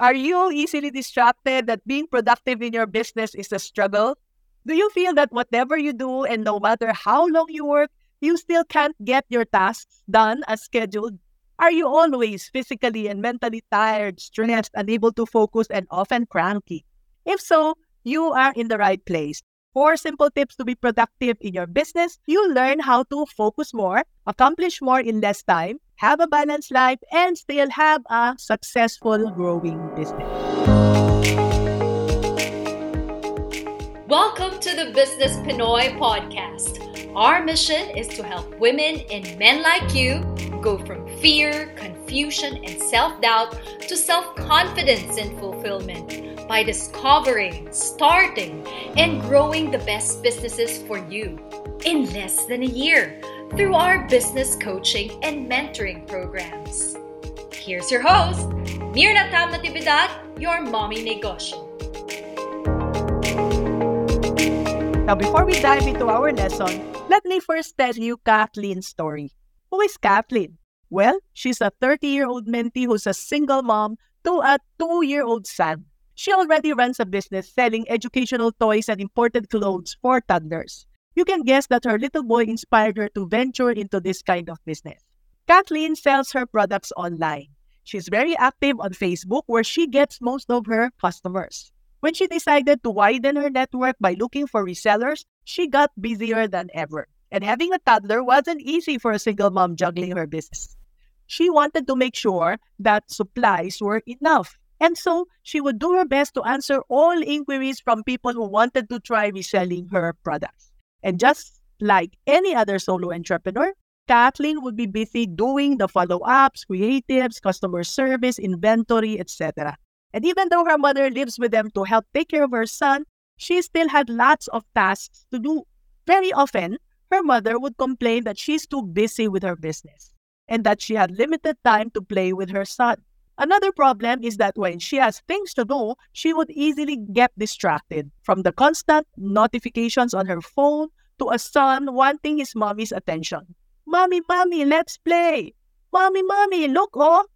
Are you easily distracted that being productive in your business is a struggle? Do you feel that whatever you do and no matter how long you work, you still can't get your tasks done as scheduled? Are you always physically and mentally tired, stressed, unable to focus, and often cranky? If so, you are in the right place. Four simple tips to be productive in your business. You learn how to focus more, accomplish more in less time, have a balanced life, and still have a successful growing business. Welcome to the Business Pinoy podcast. Our mission is to help women and men like you go from fear, confusion, and self doubt to self confidence and fulfillment by discovering, starting, and growing the best businesses for you in less than a year through our business coaching and mentoring programs. Here's your host, Myrna Tam Natividad, your mommy negosyo. Now, before we dive into our lesson, let me first tell you Kathleen's story. Who is Kathleen? Well, she's a 30 year old mentee who's a single mom to a two year old son. She already runs a business selling educational toys and imported clothes for toddlers. You can guess that her little boy inspired her to venture into this kind of business. Kathleen sells her products online. She's very active on Facebook where she gets most of her customers. When she decided to widen her network by looking for resellers, she got busier than ever. And having a toddler wasn't easy for a single mom juggling her business. She wanted to make sure that supplies were enough. And so she would do her best to answer all inquiries from people who wanted to try reselling her products. And just like any other solo entrepreneur, Kathleen would be busy doing the follow ups, creatives, customer service, inventory, etc. And even though her mother lives with them to help take care of her son, she still had lots of tasks to do. Very often, her mother would complain that she's too busy with her business and that she had limited time to play with her son. Another problem is that when she has things to do, she would easily get distracted from the constant notifications on her phone to a son wanting his mommy's attention. Mommy, mommy, let's play. Mommy, mommy, look, oh.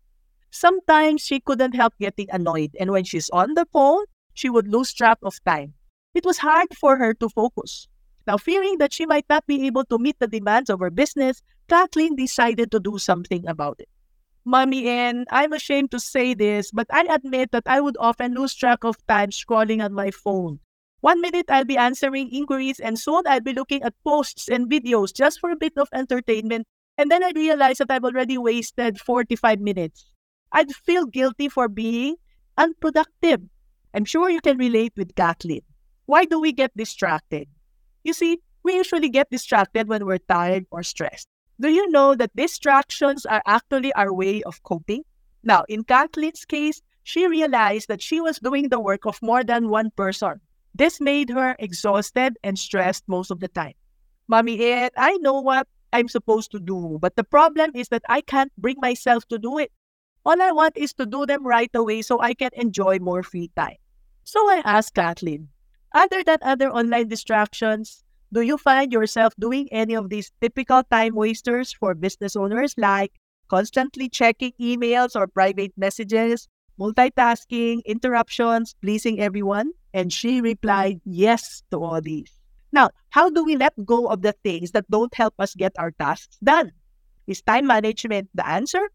Sometimes she couldn't help getting annoyed, and when she's on the phone, she would lose track of time. It was hard for her to focus. Now, fearing that she might not be able to meet the demands of her business, Kathleen decided to do something about it. Mommy and I'm ashamed to say this, but I admit that I would often lose track of time scrolling on my phone. One minute I'll be answering inquiries, and soon I'll be looking at posts and videos just for a bit of entertainment. And then I realize that I've already wasted 45 minutes. I'd feel guilty for being unproductive. I'm sure you can relate with Kathleen. Why do we get distracted? You see, we usually get distracted when we're tired or stressed. Do you know that distractions are actually our way of coping? Now, in Kathleen's case, she realized that she was doing the work of more than one person. This made her exhausted and stressed most of the time. Mommy Ed, I know what I'm supposed to do, but the problem is that I can't bring myself to do it. All I want is to do them right away so I can enjoy more free time. So I asked Kathleen, other than other online distractions, do you find yourself doing any of these typical time wasters for business owners like constantly checking emails or private messages, multitasking, interruptions, pleasing everyone? And she replied yes to all these. Now, how do we let go of the things that don't help us get our tasks done? Is time management the answer?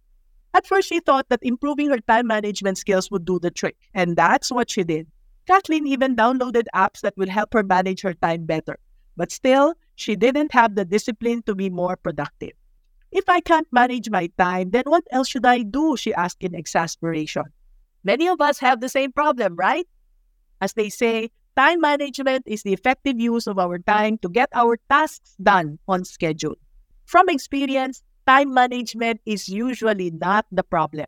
At first, she thought that improving her time management skills would do the trick, and that's what she did. Kathleen even downloaded apps that will help her manage her time better. But still, she didn't have the discipline to be more productive. If I can't manage my time, then what else should I do? She asked in exasperation. Many of us have the same problem, right? As they say, time management is the effective use of our time to get our tasks done on schedule. From experience, time management is usually not the problem.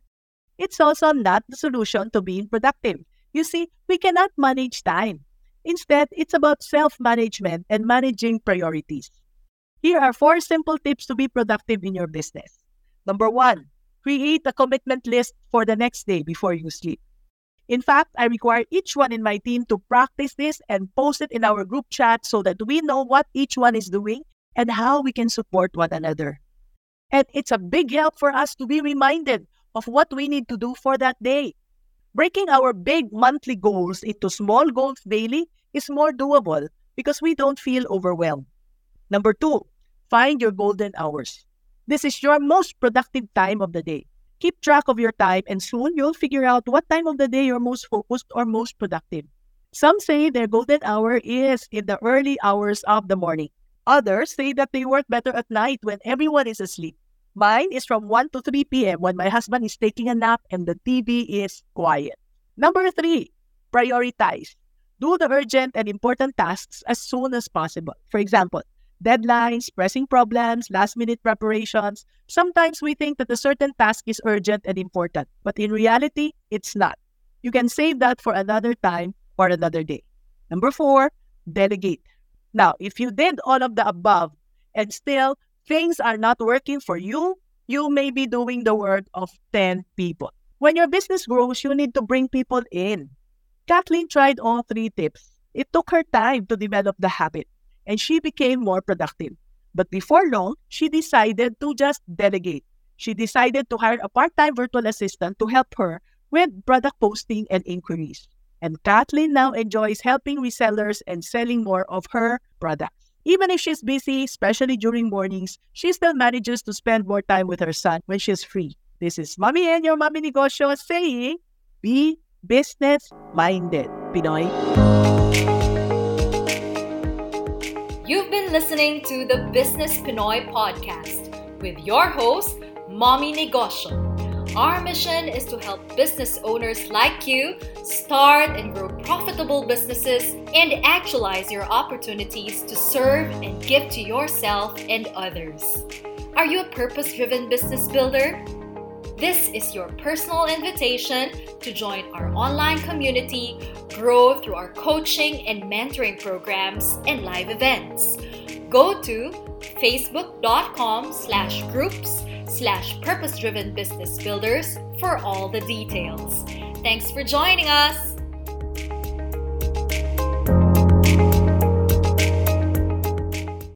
It's also not the solution to being productive. You see, we cannot manage time. Instead, it's about self management and managing priorities. Here are four simple tips to be productive in your business. Number one, create a commitment list for the next day before you sleep. In fact, I require each one in my team to practice this and post it in our group chat so that we know what each one is doing and how we can support one another. And it's a big help for us to be reminded of what we need to do for that day. Breaking our big monthly goals into small goals daily is more doable because we don't feel overwhelmed. Number two, find your golden hours. This is your most productive time of the day. Keep track of your time, and soon you'll figure out what time of the day you're most focused or most productive. Some say their golden hour is in the early hours of the morning. Others say that they work better at night when everyone is asleep. Mine is from 1 to 3 p.m. when my husband is taking a nap and the TV is quiet. Number three, prioritize. Do the urgent and important tasks as soon as possible. For example, deadlines, pressing problems, last minute preparations. Sometimes we think that a certain task is urgent and important, but in reality, it's not. You can save that for another time or another day. Number four, delegate. Now, if you did all of the above and still things are not working for you, you may be doing the work of 10 people. When your business grows, you need to bring people in. Kathleen tried all three tips. It took her time to develop the habit, and she became more productive. But before long, she decided to just delegate. She decided to hire a part time virtual assistant to help her with product posting and inquiries. And Kathleen now enjoys helping resellers and selling more of her products. Even if she's busy, especially during mornings, she still manages to spend more time with her son when she's free. This is Mommy and your Mommy Negosyo saying, be business minded. Pinoy. You've been listening to the Business Pinoy podcast with your host, Mommy Negosyo. Our mission is to help business owners like you start and grow profitable businesses and actualize your opportunities to serve and give to yourself and others. Are you a purpose driven business builder? This is your personal invitation to join our online community, grow through our coaching and mentoring programs and live events. Go to facebook.com slash groups slash purpose driven business builders for all the details. Thanks for joining us.